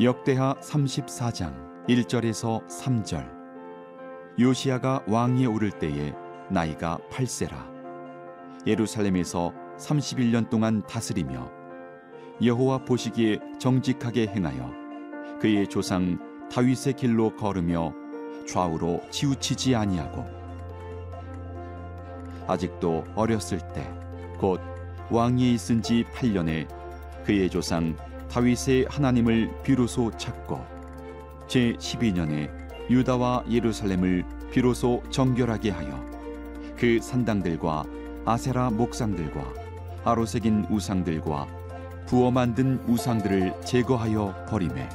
역대하 34장 1절에서 3절. 요시아가 왕위에 오를 때에 나이가 8세라. 예루살렘에서 31년 동안 다스리며 여호와 보시기에 정직하게 행하여 그의 조상 다윗의 길로 걸으며 좌우로 치우치지 아니하고 아직도 어렸을 때 곧 왕위에 있은 지 8년에 그의 조상 다윗의 하나님을 비로소 찾고 제 12년에 유다와 예루살렘을 비로소 정결하게 하여 그 산당들과 아세라 목상들과 아로새긴 우상들과 부어 만든 우상들을 제거하여 버리매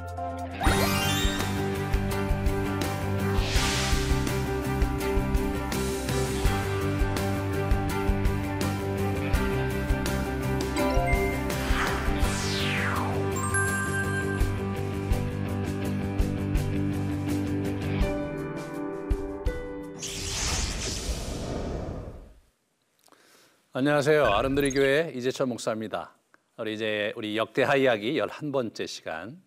안녕하세요. 아름드리 교회 이재철 목사입니다. 우리 이제 우리 역대하 이야기 열한 번째 시간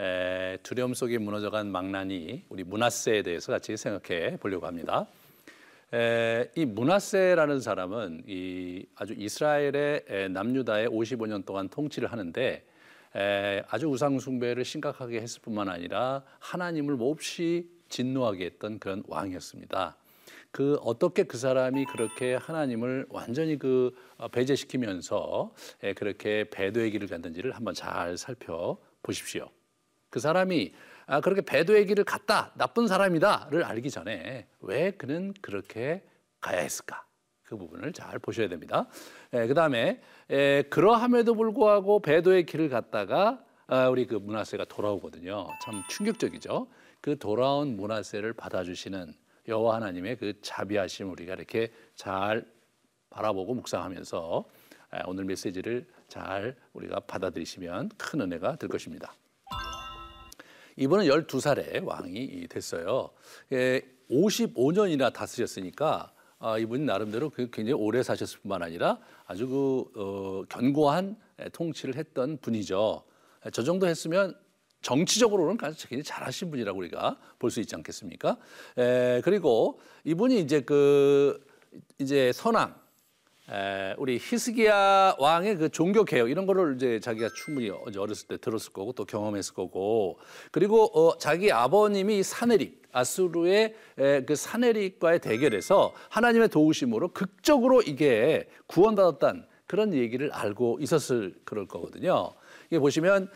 에, 두려움 속에 무너져간 망나니 우리 문하세에 대해서 같이 생각해 보려고 합니다. 에, 이 문하세라는 사람은 이 아주 이스라엘의 에, 남유다의 55년 동안 통치를 하는데 에, 아주 우상 숭배를 심각하게 했을 뿐만 아니라 하나님을 몹시 진노하게 했던 그런 왕이었습니다. 그 어떻게 그 사람이 그렇게 하나님을 완전히 그 어, 배제시키면서 예, 그렇게 배도의 길을 갔는지를 한번 잘 살펴보십시오. 그 사람이 아, 그렇게 배도의 길을 갔다 나쁜 사람이다를 알기 전에 왜 그는 그렇게 가야 했을까? 그 부분을 잘 보셔야 됩니다. 예, 그 다음에 예, 그러함에도 불구하고 배도의 길을 갔다가 아, 우리 그 문하세가 돌아오거든요. 참 충격적이죠. 그 돌아온 문하세를 받아주시는 여호와 하나님의 그 자비하심 우리가 이렇게 잘 바라보고 묵상하면서 오늘 메시지를 잘 우리가 받아들이시면 큰 은혜가 될 것입니다. 이분은 12살에 왕이 됐어요. 55년이나 다스렸으니까 아, 이분이 나름대로 그 굉장히 오래 사셨을 뿐만 아니라 아주 그 어, 견고한 통치를 했던 분이죠. 저 정도 했으면 정치적으로는 굉장히 잘하신 분이라고 우리가 볼 수 있지 않겠습니까? 에, 그리고 이분이 이제 그 이제 선왕 에, 우리 히스기야 왕의 그 종교 개혁 이런 거를 이제 자기가 충분히 어렸을 때 들었을 거고 또 경험했을 거고 그리고 어, 자기 아버님이 사네립 아수르의 에, 그 사네립과의 대결에서 하나님의 도우심으로 극적으로 이게 구원받았다는 그런 얘기를 알고 있었을 그럴 거거든요. 이게 보시면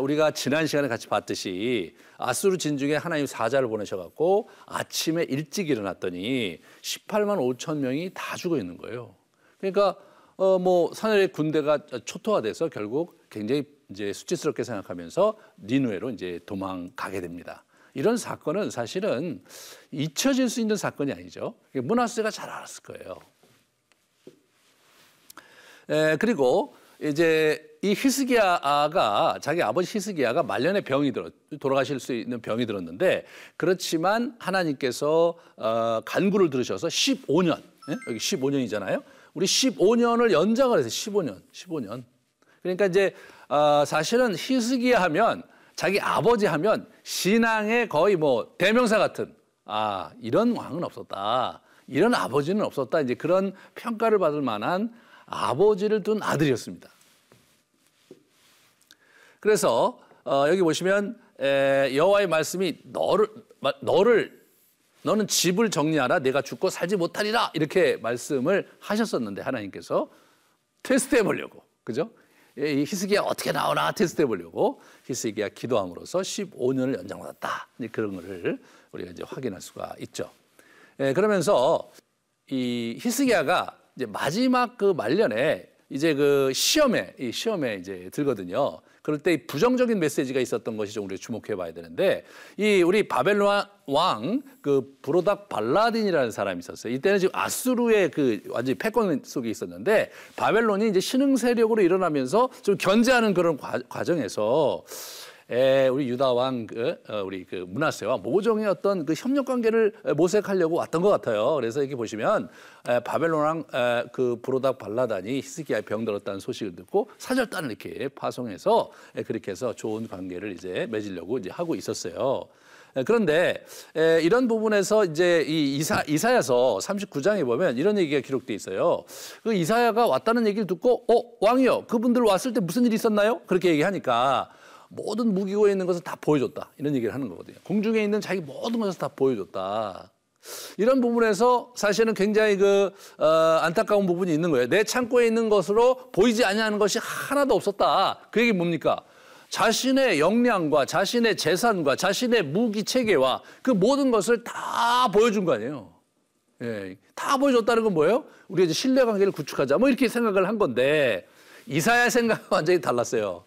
우리가 지난 시간에 같이 봤듯이 아수르 진중에 하나님 사자를 보내셔갖고 아침에 일찍 일어났더니 18만 5천 명이 다 죽어 있는 거예요. 그러니까 어 뭐 사내의 군대가 초토화돼서 결국 굉장히 이제 수치스럽게 생각하면서 니누에로 이제 도망가게 됩니다. 이런 사건은 사실은 잊혀질 수 있는 사건이 아니죠. 문하세가 잘 알았을 거예요. 에, 그리고 이제 이 히스기야가 자기 아버지 히스기야가 말년에 병이 들어 돌아가실 수 있는 병이 들었는데 그렇지만 하나님께서 어, 간구를 들으셔서 15년 예? 여기 15년이잖아요. 우리 15년을 연장을 해서 15년, 15년. 그러니까 이제 어, 사실은 히스기야 하면 자기 아버지 하면 신앙의 거의 뭐 대명사 같은 아 이런 왕은 없었다. 이런 아버지는 없었다. 이제 그런 평가를 받을 만한 아버지를 둔 아들이었습니다. 그래서 어, 여기 보시면 에, 여호와의 말씀이 너를 너를 너는 집을 정리하라 내가 죽고 살지 못하리라 이렇게 말씀을 하셨었는데 하나님께서 테스트해 보려고 그죠? 이 히스기야 어떻게 나오나 테스트해 보려고 히스기야 기도함으로써 15년을 연장받았다 그런 것을 우리가 이제 확인할 수가 있죠. 예, 그러면서 이 히스기야가 이제 마지막 그 말년에 이제 그 시험에 이 시험에 이제 들거든요. 그럴 때 부정적인 메시지가 있었던 것이 좀 우리 주목해 봐야 되는데 이 우리 바벨론 왕 그 브로닥 발라딘이라는 사람이 있었어요. 이때는 지금 아수르의 그 완전 패권 속에 있었는데 바벨론이 이제 신흥 세력으로 일어나면서 좀 견제하는 그런 과, 과정에서 에, 우리 유다 왕 그, 어, 우리 그 문하세와 모종의 어떤 그 협력 관계를 모색하려고 왔던 것 같아요. 그래서 이렇게 보시면 에, 바벨론왕 에, 그 브로닥 발라단이 히스기야에 병들었다는 소식을 듣고 사절단을 이렇게 파송해서 에, 그렇게 해서 좋은 관계를 이제 맺으려고 이제 하고 있었어요. 그런데 이런 부분에서 이제 이 이사 이사야서 39장에 보면 이런 얘기가 기록돼 있어요. 그 이사야가 왔다는 얘기를 듣고 어 왕이요 그분들 왔을 때 무슨 일이 있었나요? 그렇게 얘기하니까 모든 무기고에 있는 것을 다 보여줬다. 이런 얘기를 하는 거거든요. 공중에 있는 자기 모든 것을 다 보여줬다. 이런 부분에서 사실은 굉장히 그 어, 안타까운 부분이 있는 거예요. 내 창고에 있는 것으로 보이지 아니하는 것이 하나도 없었다. 그 얘기 뭡니까? 자신의 역량과 자신의 재산과 자신의 무기 체계와 그 모든 것을 다 보여준 거 아니에요. 예, 다 보여줬다는 건 뭐예요? 우리가 이제 신뢰 관계를 구축하자 뭐 이렇게 생각을 한 건데 이사야 생각은 완전히 달랐어요.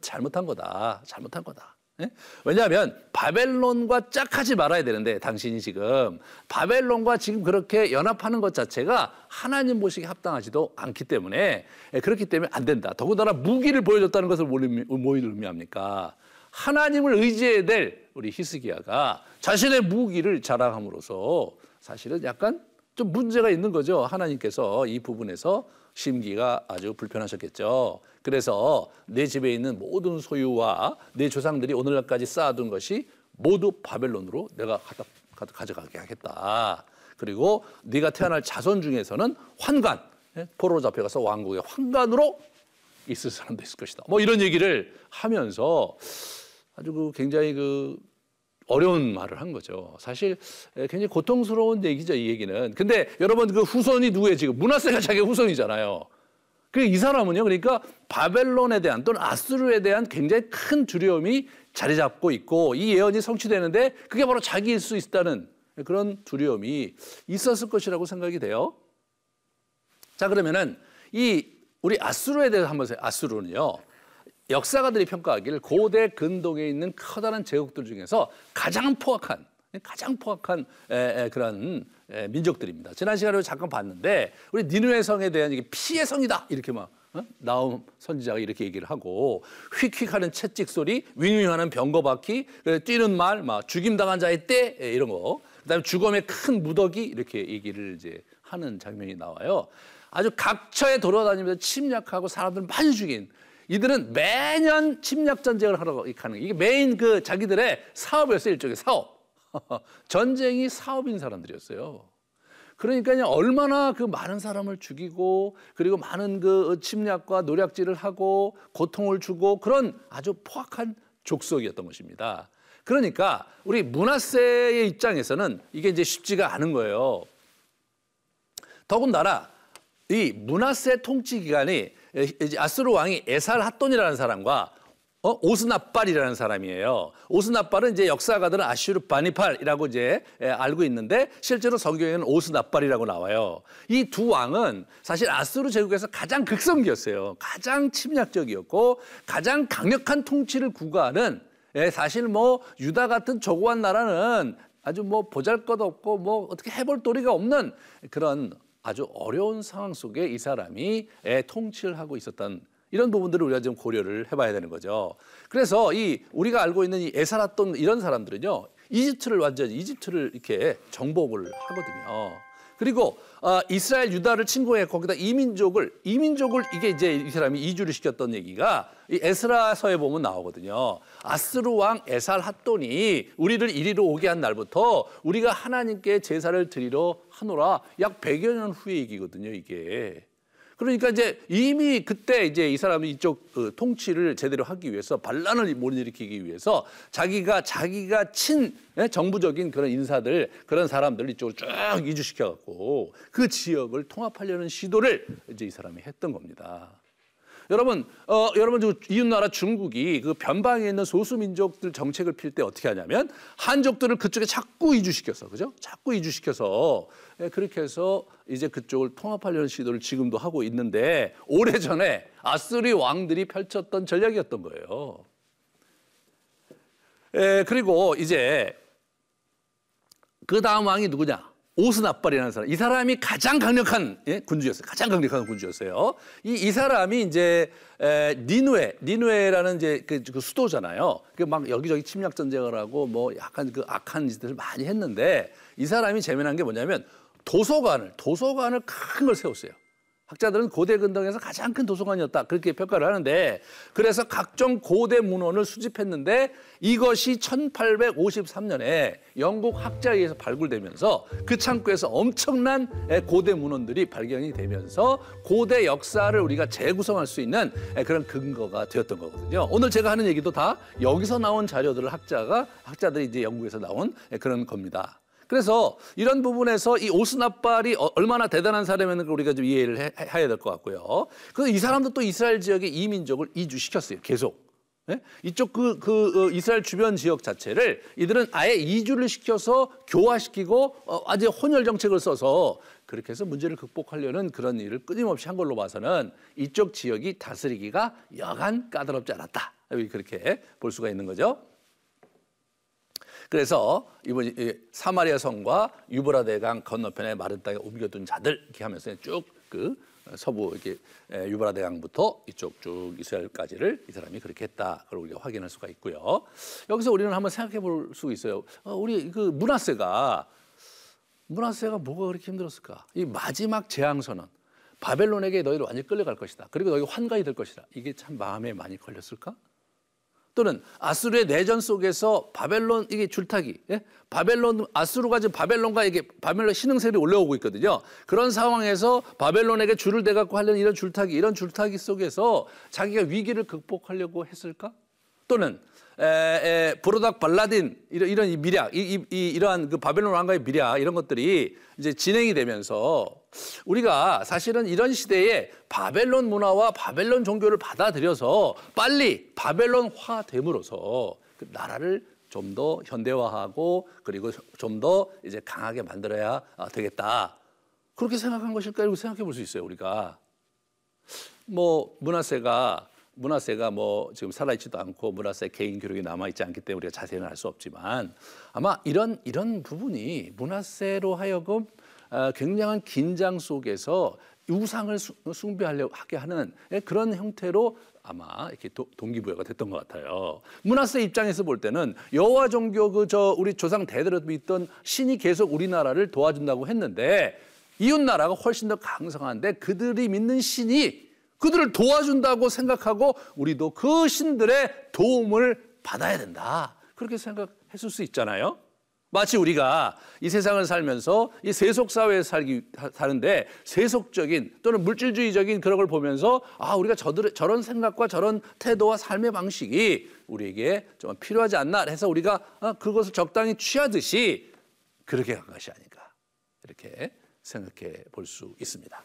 잘못한 거다. 잘못한 거다. 예? 왜냐하면 바벨론과 짝하지 말아야 되는데 당신이 지금 바벨론과 지금 그렇게 연합하는 것 자체가 하나님 보시기에 합당하지도 않기 때문에 예, 그렇기 때문에 안 된다. 더군다나 무기를 보여줬다는 것을 뭘 의미합니까? 하나님을 의지해야 될 우리 히스기야가 자신의 무기를 자랑함으로써 사실은 약간 좀 문제가 있는 거죠. 하나님께서 이 부분에서 심기가 아주 불편하셨겠죠. 그래서 내 집에 있는 모든 소유와 내 조상들이 오늘날까지 쌓아둔 것이 모두 바벨론으로 내가 가져가게 하겠다. 그리고 네가 태어날 자손 중에서는 환관, 예? 포로로 잡혀가서 왕국의 환관으로 있을 사람도 있을 것이다. 뭐 이런 얘기를 하면서 아주 그 굉장히 그 어려운 말을 한 거죠. 사실 굉장히 고통스러운 얘기죠, 이 얘기는. 근데 여러분 그 후손이 누구예요, 지금? 문하세가 자기 후손이잖아요. 그이 사람은요, 그러니까 바벨론에 대한 또는 아수르에 대한 굉장히 큰 두려움이 자리 잡고 있고 이 예언이 성취되는데 그게 바로 자기일 수 있다는 그런 두려움이 있었을 것이라고 생각이 돼요. 자, 그러면은 이 우리 아수르에 대해서 한번 보세요. 아수르는요. 역사가들이 평가하기를 고대 근동에 있는 커다란 제국들 중에서 가장 포악한 가장 포악한 에, 에, 그런 에, 민족들입니다. 지난 시간에 잠깐 봤는데 우리 니누의 성에 대한 이게 피의 성이다 이렇게 막 어? 나움 선지자가 이렇게 얘기를 하고 휙휙하는 채찍 소리, 윙윙하는 병거 바퀴, 뛰는 말, 막 죽임 당한 자의 때 이런 거, 그다음에 죽음의 큰 무더기 이렇게 얘기를 이제 하는 장면이 나와요. 아주 각처에 돌아다니면서 침략하고 사람들 많이 죽인 이들은 매년 침략 전쟁을 하러 가는 이게 메인 그 자기들의 사업이었어요 일종의 사업. 전쟁이 사업인 사람들이었어요. 그러니까 얼마나 그 많은 사람을 죽이고 그리고 많은 그 침략과 노략질을 하고 고통을 주고 그런 아주 포악한 족속이었던 것입니다. 그러니까 우리 문하세의 입장에서는 이게 이제 쉽지가 않은 거예요. 더군다나 이 문하세 통치 기간이 아스루 왕이 에살 핫돈이라는 사람과 어? 오스나빨이라는 사람이에요. 오스나빨은 이제 역사가들은 아슈르 바니팔이라고 이제 알고 있는데 실제로 성경에는 오스나빨이라고 나와요. 이 두 왕은 사실 아스루 제국에서 가장 극성기였어요. 가장 침략적이었고 가장 강력한 통치를 구가하는 사실 뭐 유다 같은 조그만 나라는 아주 뭐 보잘것없고 뭐 어떻게 해볼 도리가 없는 그런 아주 어려운 상황 속에 이 사람이 통치를 하고 있었던 이런 부분들을 우리가 좀 고려를 해봐야 되는 거죠. 그래서 이 우리가 알고 있는 이 에사라돈 이런 사람들은요 이집트를 완전히 이집트를 이렇게 정복을 하거든요. 그리고 어, 이스라엘 유다를 침공해 거기다 이민족을 이민족을 이게 이제 이 사람이 이주를 시켰던 얘기가 이 에스라서에 보면 나오거든요. 아스루 왕 에살 핫돈이 우리를 이리로 오게 한 날부터 우리가 하나님께 제사를 드리러 하노라 약 100여 년 후의 얘기거든요, 이게. 그러니까 이제 이미 그때 이제 이 사람이 이쪽 그 통치를 제대로 하기 위해서 반란을 못 일으키기 위해서 자기가 자기가 친 예, 정부적인 그런 인사들 그런 사람들 이쪽으로 쭉 이주시켜 갖고 그 지역을 통합하려는 시도를 이제 이 사람이 했던 겁니다. 여러분, 어, 여러분 이웃나라 중국이 그 변방에 있는 소수민족들 정책을 필 때 어떻게 하냐면 한족들을 그쪽에 자꾸 이주시켜서 그죠? 자꾸 이주시켜서 예, 그렇게 해서 이제 그쪽을 통합하려는 시도를 지금도 하고 있는데 오래전에 아스리 왕들이 펼쳤던 전략이었던 거예요. 에, 예, 그리고 이제 그 다음 왕이 누구냐? 오스나발이라는 사람, 이 사람이 가장 강력한 예? 군주였어요. 가장 강력한 군주였어요. 이, 이 사람이 이제 에, 니누에, 니누에라는 이제 그, 그 수도잖아요. 그 막 여기저기 침략 전쟁을 하고 뭐 약간 그 악한 짓들을 많이 했는데 이 사람이 재미난 게 뭐냐면 도서관을 도서관을 큰 걸 세웠어요. 학자들은 고대 근동에서 가장 큰 도서관이었다 그렇게 평가를 하는데 그래서 각종 고대 문헌을 수집했는데 이것이 1853년에 영국 학자에 의해서 발굴되면서 그 창고에서 엄청난 고대 문헌들이 발견이 되면서 고대 역사를 우리가 재구성할 수 있는 그런 근거가 되었던 거거든요. 오늘 제가 하는 얘기도 다 여기서 나온 자료들을 학자가 학자들이 이제 영국에서 나온 그런 겁니다. 그래서 이런 부분에서 이 오스나발이 어, 얼마나 대단한 사람이었는가 우리가 좀 이해를 해, 해야 될 것 같고요. 그래서 이 사람도 또 이스라엘 지역에 이민족을 이주시켰어요. 계속. 네? 이쪽 그, 그 어, 이스라엘 주변 지역 자체를 이들은 아예 이주를 시켜서 교화시키고 어, 아주 혼혈 정책을 써서 그렇게 해서 문제를 극복하려는 그런 일을 끊임없이 한 걸로 봐서는 이쪽 지역이 다스리기가 여간 까다롭지 않았다. 그렇게 볼 수가 있는 거죠. 그래서 이번 사마리아 성과 유브라데 강 건너편에 마른 땅에 옮겨둔 자들 이렇게 하면서 쭉 그 서부 이렇게 유브라데 강부터 이쪽 쭉 이스라엘까지를 이 사람이 그렇게 했다. 그걸 우리가 확인할 수가 있고요. 여기서 우리는 한번 생각해 볼 수 있어요. 어, 우리 그 문하세가 문하세가 뭐가 그렇게 힘들었을까? 이 마지막 재앙 선언. 바벨론에게 너희를 완전히 끌려갈 것이다. 그리고 너희 환가이 될 것이다. 이게 참 마음에 많이 걸렸을까? 또는 아수르의 내전 속에서 바벨론 이게 줄타기, 예? 바벨론 아수르가 지금 바벨론과 이게 바벨론 신흥세력이 올라오고 있거든요. 그런 상황에서 바벨론에게 줄을 대 갖고 하려는 이런 줄타기, 이런 줄타기 속에서 자기가 위기를 극복하려고 했을까? 또는 에, 에, 브로닥 발라딘 이런, 이런 이 미략, 이, 이, 이러한 그 바벨론 왕가의 미략 이런 것들이 이제 진행이 되면서 우리가 사실은 이런 시대에 바벨론 문화와 바벨론 종교를 받아들여서 빨리 바벨론화 됨으로써 그 나라를 좀 더 현대화하고 그리고 좀 더 이제 강하게 만들어야 되겠다. 그렇게 생각한 것일까? 이렇게 생각해 볼 수 있어요, 우리가. 뭐, 문화세가 문화세가 뭐 지금 살아있지도 않고 문화세 개인 기록이 남아있지 않기 때문에 우리가 자세히는 알 수 없지만 아마 이런 이런 부분이 문화세로 하여금 어, 굉장한 긴장 속에서 우상을 숭배하려 하게 하는 예, 그런 형태로 아마 이렇게 도, 동기부여가 됐던 것 같아요. 문화세 입장에서 볼 때는 여호와 종교 그 저 우리 조상 대대로 믿던 신이 계속 우리나라를 도와준다고 했는데 이웃 나라가 훨씬 더 강성한데 그들이 믿는 신이 그들을 도와준다고 생각하고 우리도 그 신들의 도움을 받아야 된다. 그렇게 생각했을 수 있잖아요. 마치 우리가 이 세상을 살면서 이 세속 사회에 살기 사는데 세속적인 또는 물질주의적인 그런 걸 보면서 아 우리가 저들 저런 생각과 저런 태도와 삶의 방식이 우리에게 좀 필요하지 않나 해서 우리가 아, 그것을 적당히 취하듯이 그렇게 간 것이 아닌가 이렇게 생각해 볼 수 있습니다.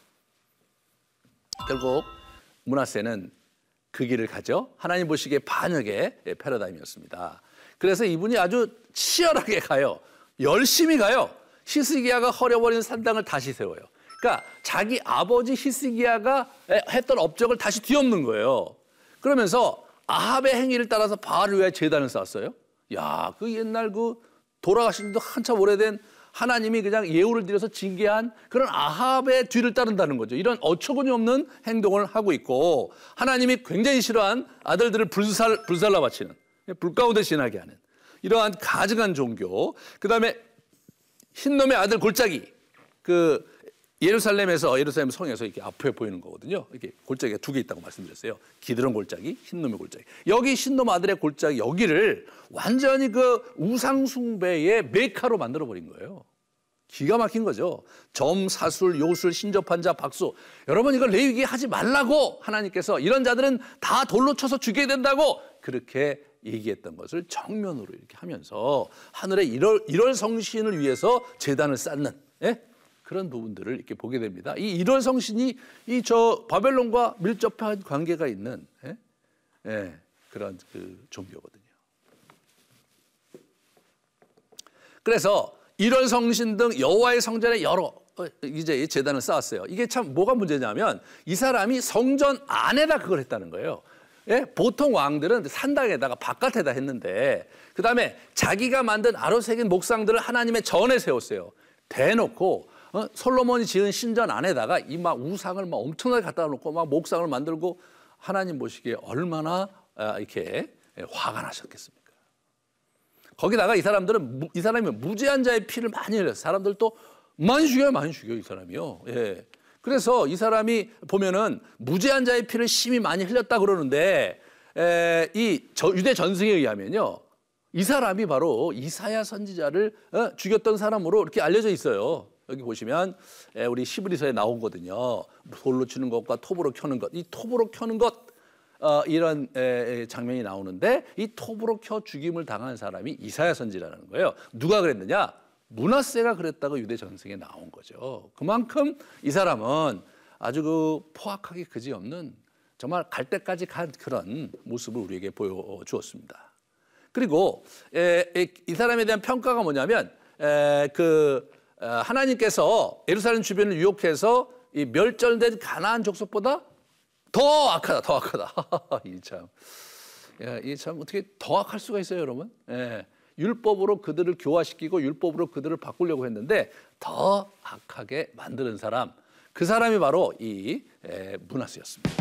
결국 문하세는 그 길을 가죠. 하나님 보시기에 반역의 패러다임이었습니다. 그래서 이분이 아주 치열하게 가요. 열심히 가요. 히스기야가 허려버린 산당을 다시 세워요. 그러니까 자기 아버지 히스기야가 했던 업적을 다시 뒤엎는 거예요. 그러면서 아합의 행위를 따라서 바알을 위해 재단을 쌓았어요. 야, 그 옛날 그 돌아가신 지도 한참 오래된 하나님이 그냥 예우를 드려서 징계한 그런 아합의 뒤를 따른다는 거죠. 이런 어처구니 없는 행동을 하고 있고 하나님이 굉장히 싫어한 아들들을 불살, 불살라 바치는 불 가운데 지나게 하는 이러한 가증한 종교 그 다음에 흰놈의 아들 골짜기 그 예루살렘에서 예루살렘 성에서 이렇게 앞에 보이는 거거든요. 이렇게 골짜기가 두 개 있다고 말씀드렸어요. 기드론 골짜기, 흰놈의 골짜기. 여기 흰놈 아들의 골짜기 여기를 완전히 그 우상 숭배의 메카로 만들어 버린 거예요. 기가 막힌 거죠. 점, 사술, 요술, 신접한 자, 박수. 여러분 이걸 레위기 하지 말라고 하나님께서 이런 자들은 다 돌로 쳐서 죽여야 된다고 그렇게 얘기했던 것을 정면으로 이렇게 하면서 하늘의 일월, 일월 성신을 위해서 재단을 쌓는 예? 그런 부분들을 이렇게 보게 됩니다. 이 일월 성신이 이 저 바벨론과 밀접한 관계가 있는 예? 예, 그런 그 종교거든요. 그래서 일월 성신 등 여호와의 성전에 여러 어, 이제 재단을 쌓았어요. 이게 참 뭐가 문제냐면 이 사람이 성전 안에다 그걸 했다는 거예요. 예? 보통 왕들은 산당에다가 바깥에다 했는데 그 다음에 자기가 만든 아로 새긴 목상들을 하나님의 전에 세웠어요. 대놓고 어? 솔로몬이 지은 신전 안에다가 이 막 우상을 막 엄청나게 갖다 놓고 막 목상을 만들고 하나님 보시기에 얼마나 아, 이렇게 화가 나셨겠습니까? 거기다가 이 사람들은 이 사람이 무죄한 자의 피를 많이 흘렸어요. 사람들 또 많이 죽여요, 많이 죽여요, 이 사람이요. 예. 그래서 이 사람이 보면은 무죄한 자의 피를 심히 많이 흘렸다 그러는데 에, 이 유대 전승에 의하면요. 이 사람이 바로 이사야 선지자를 어, 죽였던 사람으로 이렇게 알려져 있어요. 여기 보시면 우리 시브리서에 나오거든요. 돌로 치는 것과 톱으로 켜는 것. 이 톱으로 켜는 것 어, 이런 에, 장면이 나오는데 이 톱으로 켜 죽임을 당한 사람이 이사야 선지라는 거예요. 누가 그랬느냐? 문하세가 그랬다고 유대 전승에 나온 거죠. 그만큼 이 사람은 아주 그 포악하기 그지없는 정말 갈 때까지 간 그런 모습을 우리에게 보여주었습니다. 그리고 에, 에, 이 사람에 대한 평가가 뭐냐면 에, 그 어, 하나님께서 예루살렘 주변을 유혹해서 이 멸절된 가나안 족속보다 더 악하다, 더 악하다. 이 참, 이참 어떻게 더 악할 수가 있어요, 여러분? 예. 율법으로 그들을 교화시키고 율법으로 그들을 바꾸려고 했는데 더 악하게 만드는 사람, 그 사람이 바로 이 문하스였습니다.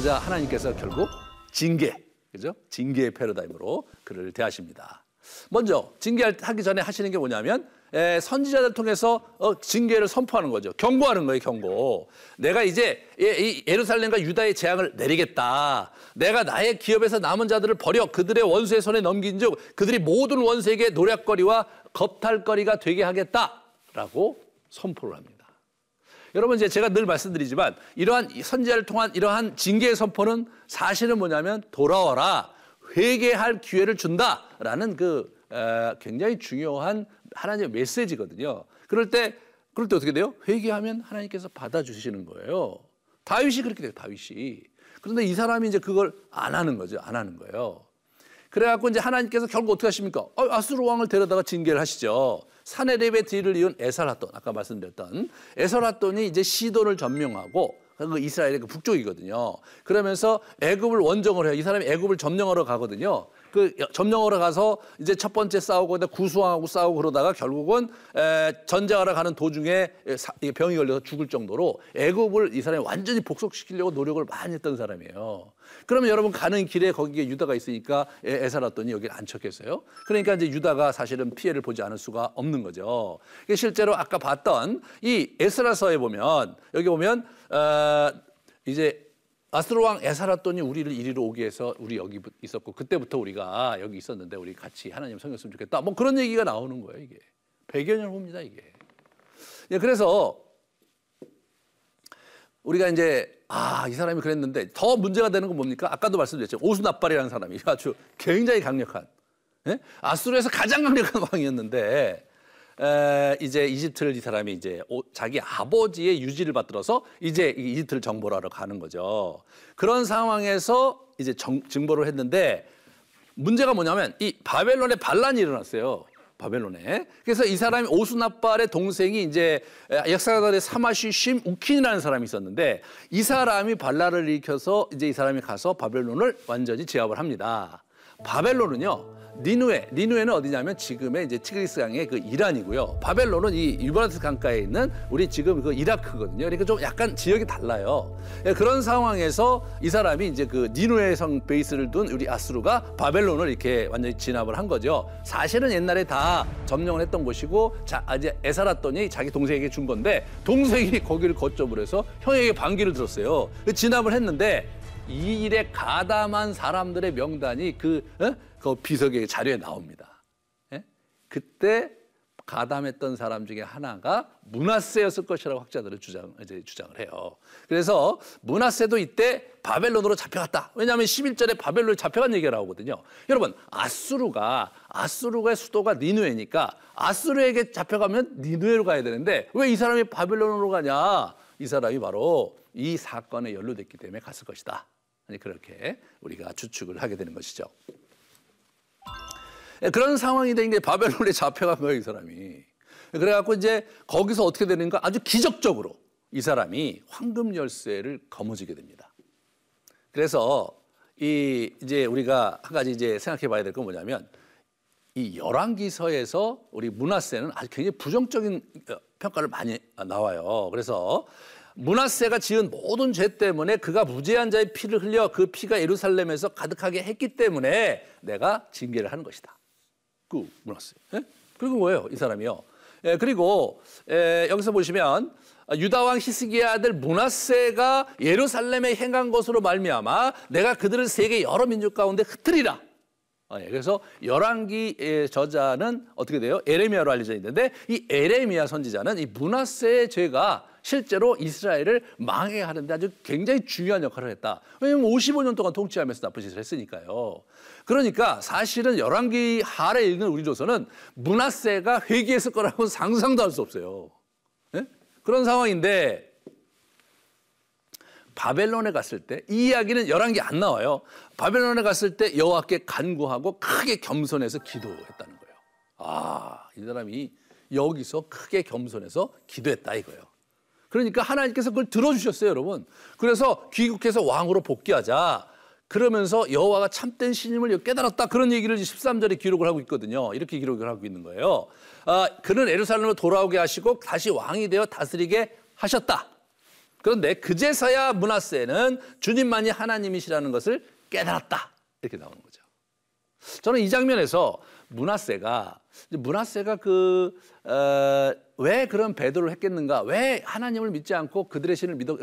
그러자 하나님께서 결국 징계, 그죠? 징계의 패러다임으로 그를 대하십니다. 먼저 징계하기 전에 하시는 게 뭐냐면 에, 선지자들 통해서 어, 징계를 선포하는 거죠. 경고하는 거예요, 경고. 내가 이제 이 예루살렘과 유다의 재앙을 내리겠다. 내가 나의 기업에서 남은 자들을 버려 그들의 원수의 손에 넘긴 즉 그들이 모든 원수에게 노략거리와 겁탈거리가 되게 하겠다라고 선포를 합니다. 여러분 이제 제가 늘 말씀드리지만 이러한 선지자를 통한 이러한 징계의 선포는 사실은 뭐냐면 돌아와라 회개할 기회를 준다라는 그 에, 굉장히 중요한 하나님의 메시지거든요. 그럴 때 그럴 때 어떻게 돼요? 회개하면 하나님께서 받아주시는 거예요. 다윗이 그렇게 돼요. 다윗이. 그런데 이 사람이 이제 그걸 안 하는 거죠. 안 하는 거예요. 그래갖고 이제 하나님께서 결국 어떻게 하십니까? 어, 아수르 왕을 데려다가 징계를 하시죠. 사네립의 뒤를 이은 에살핫돈 아까 말씀드렸던 에살핫돈이 이제 시돈을 점령하고 그 이스라엘의 그 북쪽이거든요. 그러면서 애굽을 원정을 해요. 이 사람이 애굽을 점령하러 가거든요. 그 점령하러 가서 이제 첫 번째 싸우고 구수왕하고 싸우고 그러다가 결국은 에, 전쟁하러 가는 도중에 사, 병이 걸려서 죽을 정도로 애굽을 이 사람이 완전히 복속시키려고 노력을 많이 했던 사람이에요. 그러면 여러분 가는 길에 거기에 유다가 있으니까 애살았더니 여기를 안 쳤겠어요. 그러니까 이제 유다가 사실은 피해를 보지 않을 수가 없는 거죠. 실제로 아까 봤던 이 에스라서에 보면 여기 보면 어, 이제 아스로 왕 에사라돈이 우리를 이리로 오게 해서 우리 여기 있었고 그때부터 우리가 여기 있었는데 우리 같이 하나님 섬겼으면 좋겠다. 뭐 그런 얘기가 나오는 거예요 이게. 100여 년 후입니다 이게. 예, 그래서 우리가 이제 아, 이 사람이 그랬는데 더 문제가 되는 건 뭡니까? 아까도 말씀드렸죠. 오수나발이라는 사람이 아주 굉장히 강력한 예? 아수르에서 가장 강력한 왕이었는데 에, 이제 이집트를 이 사람이 이제 오, 자기 아버지의 유지를 받들어서 이제 이집트를 정보를 하러 가는 거죠. 그런 상황에서 이제 정, 증보를 했는데 문제가 뭐냐면 이 바벨론에 반란이 일어났어요. 바벨론에. 그래서 이 사람이 오수나발의 동생이 이제 역사가들의 사마시 쉼 우킨이라는 사람이 있었는데 이 사람이 반란을 일으켜서 이제 이 사람이 가서 바벨론을 완전히 제압을 합니다. 바벨론은요. 니누에, 니누에는 어디냐면 지금의 이제 티그리스 강의 그 이란이고요. 바벨론은 이 유브라스 강가에 있는 우리 지금 그 이라크거든요. 그러니까 좀 약간 지역이 달라요. 예, 그런 상황에서 이 사람이 이제 그 니누에 성 베이스를 둔 우리 아스루가 바벨론을 이렇게 완전히 진압을 한 거죠. 사실은 옛날에 다 점령을 했던 곳이고 자, 이제 에사라돈이 자기 동생에게 준 건데 동생이 거기를 거점으로 해서 형에게 반기를 들었어요. 그 진압을 했는데 이 일에 가담한 사람들의 명단이 그, 어? 그 비석의 자료에 나옵니다. 예? 그때 가담했던 사람 중에 하나가 문하세였을 것이라고 학자들은 주장 이제 주장을 해요. 그래서 문하세도 이때 바벨론으로 잡혀갔다. 왜냐하면 11절에 바벨론에 잡혀간 얘기가 나오거든요. 여러분 아수르가 아수르의 수도가 니누에니까 아수르에게 잡혀가면 니누에로 가야 되는데 왜 이 사람이 바벨론으로 가냐? 이 사람이 바로 이 사건에 연루됐기 때문에 갔을 것이다. 그렇게 우리가 추측을 하게 되는 것이죠. 예, 그런 상황이 된 게 바벨론에 잡혀간 거예요, 이 사람이. 그래갖고 이제 거기서 어떻게 되는가 아주 기적적으로 이 사람이 황금 열쇠를 거머쥐게 됩니다. 그래서 이 이제 우리가 한 가지 이제 생각해 봐야 될 건 뭐냐면 이 열왕기서에서 우리 문하세는 아주 굉장히 부정적인 어, 평가를 많이 나와요. 그래서 문하세가 지은 모든 죄 때문에 그가 무죄한 자의 피를 흘려 그 피가 예루살렘에서 가득하게 했기 때문에 내가 징계를 하는 것이다. 그 문하세. 예? 그리고 뭐예요? 이 사람이요. 예, 그리고 예, 여기서 보시면 유다 왕 히스기야 아들 문하세가 예루살렘에 행한 것으로 말미암아 내가 그들을 세계 여러 민족 가운데 흩트리라. 아, 예, 그래서 열왕기 저자는 어떻게 돼요? 에레미야로 알려져 있는데 이 에레미야 선지자는 이 문하세의 죄가 실제로 이스라엘을 망하게 하는데 아주 굉장히 중요한 역할을 했다. 왜냐하면 55년 동안 통치하면서 나쁜 짓을 했으니까요. 그러니까 사실은 열왕기 하에 읽는 우리 조선은 문하세가 회개했을 거라고 상상도 할 수 없어요. 네? 그런 상황인데 바벨론에 갔을 때 이 이야기는 열왕기 안 나와요. 바벨론에 갔을 때 여호와께 간구하고 크게 겸손해서 기도했다는 거예요. 아, 이 사람이 여기서 크게 겸손해서 기도했다 이거예요. 그러니까 하나님께서 그걸 들어주셨어요, 여러분. 그래서 귀국해서 왕으로 복귀하자. 그러면서 여호와가 참된 신임을 깨달았다. 그런 얘기를 13절에 기록을 하고 있거든요. 이렇게 기록을 하고 있는 거예요. 아, 그는 에루살렘으로 돌아오게 하시고 다시 왕이 되어 다스리게 하셨다. 그런데 그제서야 문하세는 주님만이 하나님이시라는 것을 깨달았다. 이렇게 나오는 거죠. 저는 이 장면에서 문하세가 문하세가 그 어, 왜 그런 배도를 했겠는가? 왜 하나님을 믿지 않고 그들의 신을 믿어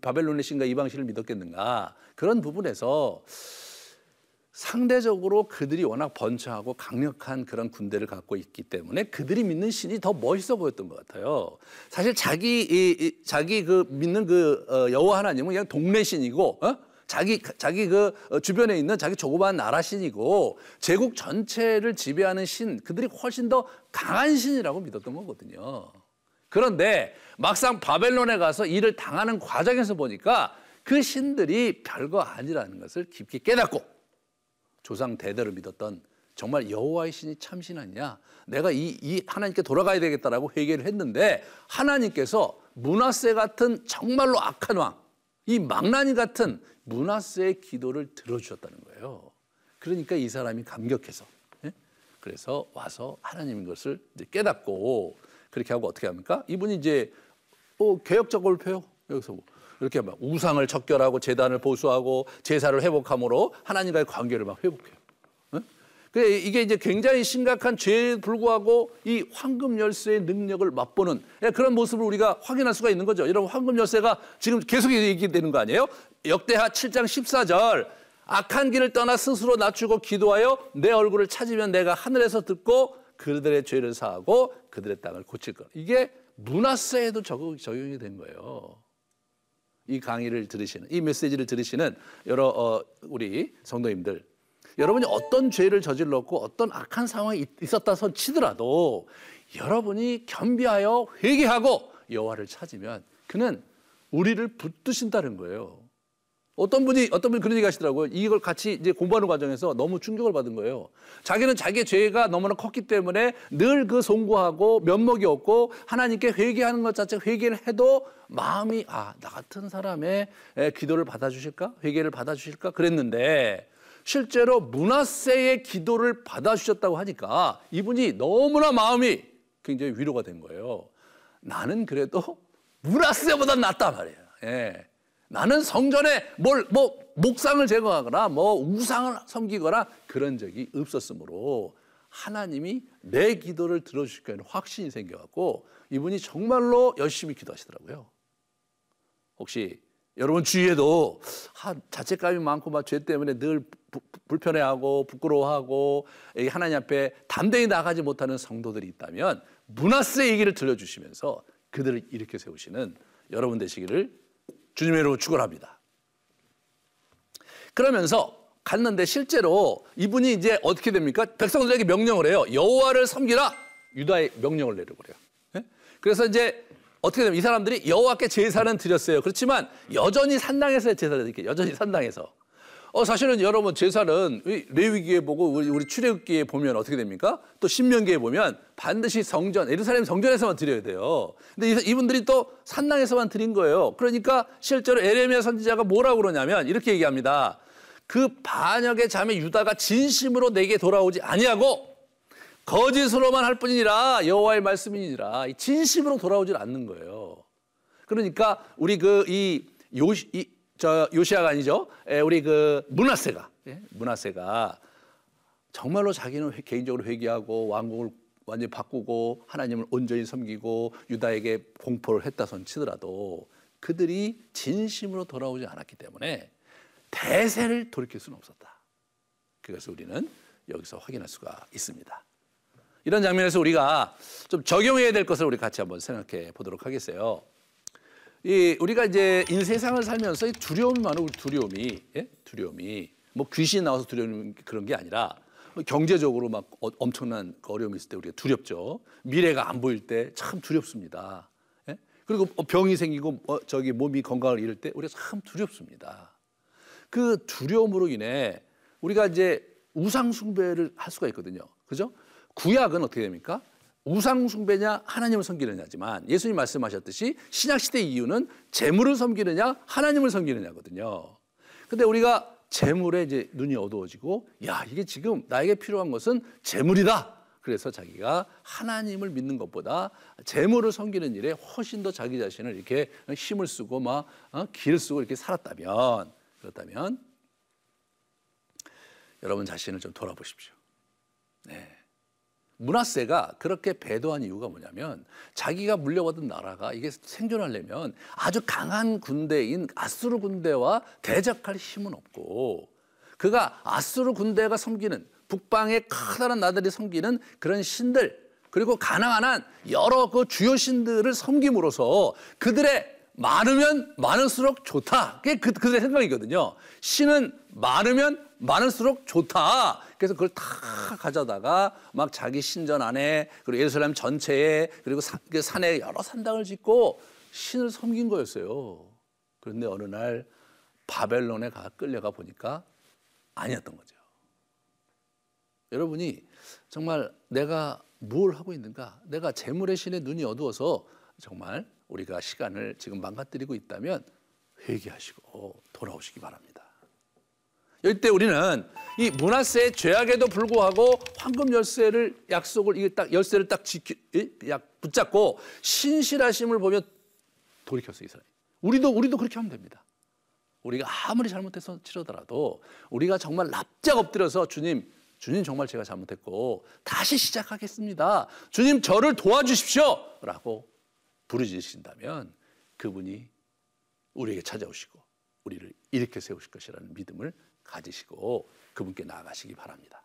바벨론의 신과 이방 신을 믿었겠는가? 그런 부분에서 상대적으로 그들이 워낙 번창하고 강력한 그런 군대를 갖고 있기 때문에 그들이 믿는 신이 더 멋있어 보였던 것 같아요. 사실 자기 이, 이 자기 그 믿는 그 어, 여호와 하나님은 그냥 동네 신이고 어? 자기 자기 그 어, 주변에 있는 자기 조그마한 나라 신이고 제국 전체를 지배하는 신 그들이 훨씬 더 강한 신이라고 믿었던 거거든요. 그런데 막상 바벨론에 가서 일을 당하는 과정에서 보니까 그 신들이 별거 아니라는 것을 깊이 깨닫고 조상 대대로 믿었던 정말 여호와의 신이 참신 아니냐? 내가 이, 이 하나님께 돌아가야 되겠다라고 회개를 했는데 하나님께서 문하세 같은 정말로 악한 왕, 이 망나니 같은 문하세의 기도를 들어주셨다는 거예요. 그러니까 이 사람이 감격해서 예? 그래서 와서 하나님인 것을 깨닫고 그렇게 하고 어떻게 합니까? 이분이 이제 어, 개혁적을 펴요. 여기서 뭐 이렇게 막 우상을 척결하고 재단을 보수하고 제사를 회복함으로 하나님과의 관계를 막 회복해요. 그 이게 이제 굉장히 심각한 죄에 불구하고 이 황금 열쇠의 능력을 맛보는 예, 그런 모습을 우리가 확인할 수가 있는 거죠. 여러분 황금 열쇠가 지금 계속 얘기되는 거 아니에요? 역대하 7장 14절 악한 길을 떠나 스스로 낮추고 기도하여 내 얼굴을 찾으면 내가 하늘에서 듣고 그들의 죄를 사하고 그들의 땅을 고칠 것. 이게 문화세에도 적용이 된 거예요. 이 강의를 들으시는 이 메시지를 들으시는 여러 어, 우리 성도님들 여러분이 어떤 죄를 저질렀고 어떤 악한 상황이 있었다 선 치더라도 여러분이 겸비하여 회개하고 여호와를 찾으면 그는 우리를 붙드신다는 거예요. 어떤 분이 어떤 분이 그런 얘기 하시더라고요. 이걸 같이 이제 공부하는 과정에서 너무 충격을 받은 거예요. 자기는 자기의 죄가 너무나 컸기 때문에 늘 그 송구하고 면목이 없고 하나님께 회개하는 것 자체 회개를 해도 마음이 아, 나 같은 사람의 기도를 받아 주실까? 회개를 받아 주실까? 그랬는데 실제로 문하세의 기도를 받아주셨다고 하니까 이분이 너무나 마음이 굉장히 위로가 된 거예요. 나는 그래도 문하세보다 낫단 말이에요. 예. 나는 성전에 뭘, 뭐, 목상을 제거하거나 뭐 우상을 섬기거나 그런 적이 없었으므로 하나님이 내 기도를 들어주실 거라는 확신이 생겨갖고 이분이 정말로 열심히 기도하시더라고요. 혹시 여러분 주위에도 자책감이 많고 막 죄 때문에 늘 부, 불편해하고 부끄러워하고 하나님 앞에 담대히 나가지 못하는 성도들이 있다면 문하세 얘기를 들려주시면서 그들을 일으켜 세우시는 여러분 되시기를 주님의 이름으로 축원합니다. 그러면서 갔는데 실제로 이분이 이제 어떻게 됩니까? 백성들에게 명령을 해요. 여호와를 섬기라. 유다의 명령을 내려 그래요. 예? 그래서 이제 어떻게 되면 이 사람들이 여호와께 제사는 드렸어요. 그렇지만 여전히 산당에서 제사를 드릴게요. 여전히 산당에서. 어 사실은 여러분 제사는 레위기에 보고 우리, 우리 출애굽기에 보면 어떻게 됩니까? 또 신명기에 보면 반드시 성전 예루살렘 성전에서만 드려야 돼요. 근데 이분들이 또 산당에서만 드린 거예요. 그러니까 실제로 에레미야 선지자가 뭐라고 그러냐면 이렇게 얘기합니다. 그 반역의 자매 유다가 진심으로 내게 돌아오지 아니하고 거짓으로만 할 뿐이니라 여호와의 말씀이니라 진심으로 돌아오질 않는 거예요. 그러니까 우리 그이 요시 저 요시아가 아니죠. 에, 우리 그 문하세가 예? 문하세가 정말로 자기는 개인적으로 회개하고 왕국을 완전히 바꾸고 하나님을 온전히 섬기고 유다에게 공포를 했다 손 치더라도 그들이 진심으로 돌아오지 않았기 때문에 대세를 돌이킬 수는 없었다. 그것을 우리는 여기서 확인할 수가 있습니다. 이런 장면에서 우리가 좀 적용해야 될 것을 우리 같이 한번 생각해 보도록 하겠어요. 이 우리가 이제 인 세상을 살면서 이 두려움이 많아 두려움이 예? 두려움이 뭐 귀신 나와서 두려움 그런 게 아니라 뭐 경제적으로 막 어, 엄청난 어려움이 있을 때 우리가 두렵죠. 미래가 안 보일 때 참 두렵습니다. 예? 그리고 어, 병이 생기고 어, 저기 몸이 건강을 잃을 때 우리가 참 두렵습니다. 그 두려움으로 인해 우리가 이제 우상 숭배를 할 수가 있거든요. 그죠? 구약은 어떻게 됩니까? 우상 숭배냐 하나님을 섬기느냐지만 예수님 말씀하셨듯이 신약 시대 이유는 재물을 섬기느냐 하나님을 섬기느냐거든요. 근데 우리가 재물에 이제 눈이 어두워지고 야 이게 지금 나에게 필요한 것은 재물이다. 그래서 자기가 하나님을 믿는 것보다 재물을 섬기는 일에 훨씬 더 자기 자신을 이렇게 힘을 쓰고 막 어, 기를 쓰고 이렇게 살았다면 그렇다면 여러분 자신을 좀 돌아보십시오. 네. 문하세가 그렇게 배도한 이유가 뭐냐면 자기가 물려받은 나라가 이게 생존하려면 아주 강한 군대인 아수르 군대와 대적할 힘은 없고 그가 아수르 군대가 섬기는 북방의 커다란 나들이 섬기는 그런 신들 그리고 가능한 한 여러 그 주요 신들을 섬김으로써 그들의 많으면 많을수록 좋다. 그게 그, 그들의 생각이거든요. 신은 많으면 많을수록 좋다. 그래서 그걸 다 가져다가 막 자기 신전 안에 그리고 예루살렘 전체에 그리고 사, 그 산에 여러 산당을 짓고 신을 섬긴 거였어요. 그런데 어느 날 바벨론에 가 끌려가 보니까 아니었던 거죠. 여러분이 정말 내가 뭘 하고 있는가? 내가 재물의 신에 눈이 어두워서 정말 우리가 시간을 지금 망가뜨리고 있다면 회개하시고 돌아오시기 바랍니다. 이때 우리는 이 문화세의 죄악에도 불구하고 황금 열쇠를 약속을 이게 딱 열쇠를 딱 지키 약 붙잡고 신실하심을 보며 돌이켰어요 이스라엘. 우리도 우리도 그렇게 하면 됩니다. 우리가 아무리 잘못해서 치르더라도 우리가 정말 납작 엎드려서 주님 주님 정말 제가 잘못했고 다시 시작하겠습니다. 주님 저를 도와주십시오라고 부르짖으신다면 그분이 우리에게 찾아오시고 우리를 일으켜 세우실 것이라는 믿음을 가지시고 그분께 나아가시기 바랍니다.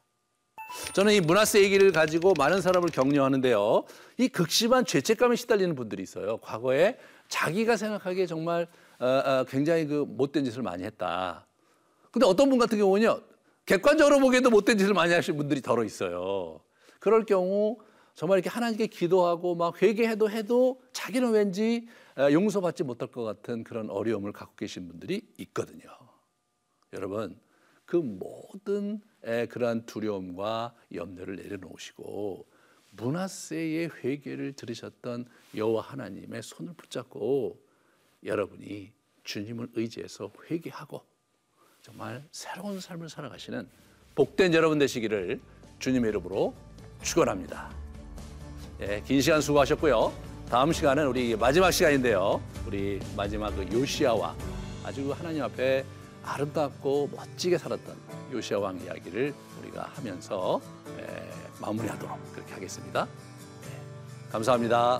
저는 이 문화세 얘기를 가지고 많은 사람을 격려하는데요. 이 극심한 죄책감에 시달리는 분들이 있어요. 과거에 자기가 생각하기에 정말 어, 어, 굉장히 그 못된 짓을 많이 했다. 근데 어떤 분 같은 경우는요. 객관적으로 보기에도 못된 짓을 많이 하신 분들이 더러 있어요. 그럴 경우 정말 이렇게 하나님께 기도하고 막 회개해도 해도 자기는 왠지 어, 용서받지 못할 것 같은 그런 어려움을 갖고 계신 분들이 있거든요. 여러분 그 모든 그러한 두려움과 염려를 내려놓으시고 문하세의 회개를 들으셨던 여호와 하나님의 손을 붙잡고 여러분이 주님을 의지해서 회개하고 정말 새로운 삶을 살아가시는 복된 여러분 되시기를 주님의 이름으로 축원합니다. 예, 긴 시간 수고하셨고요. 다음 시간은 우리 마지막 시간인데요. 우리 마지막 그 요시아와 아주 하나님 앞에 아름답고 멋지게 살았던 요시아 왕 이야기를 우리가 하면서 에, 마무리하도록 그렇게 하겠습니다. 네, 감사합니다.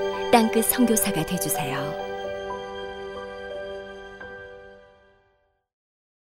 땅끝 선교사가 되주세요.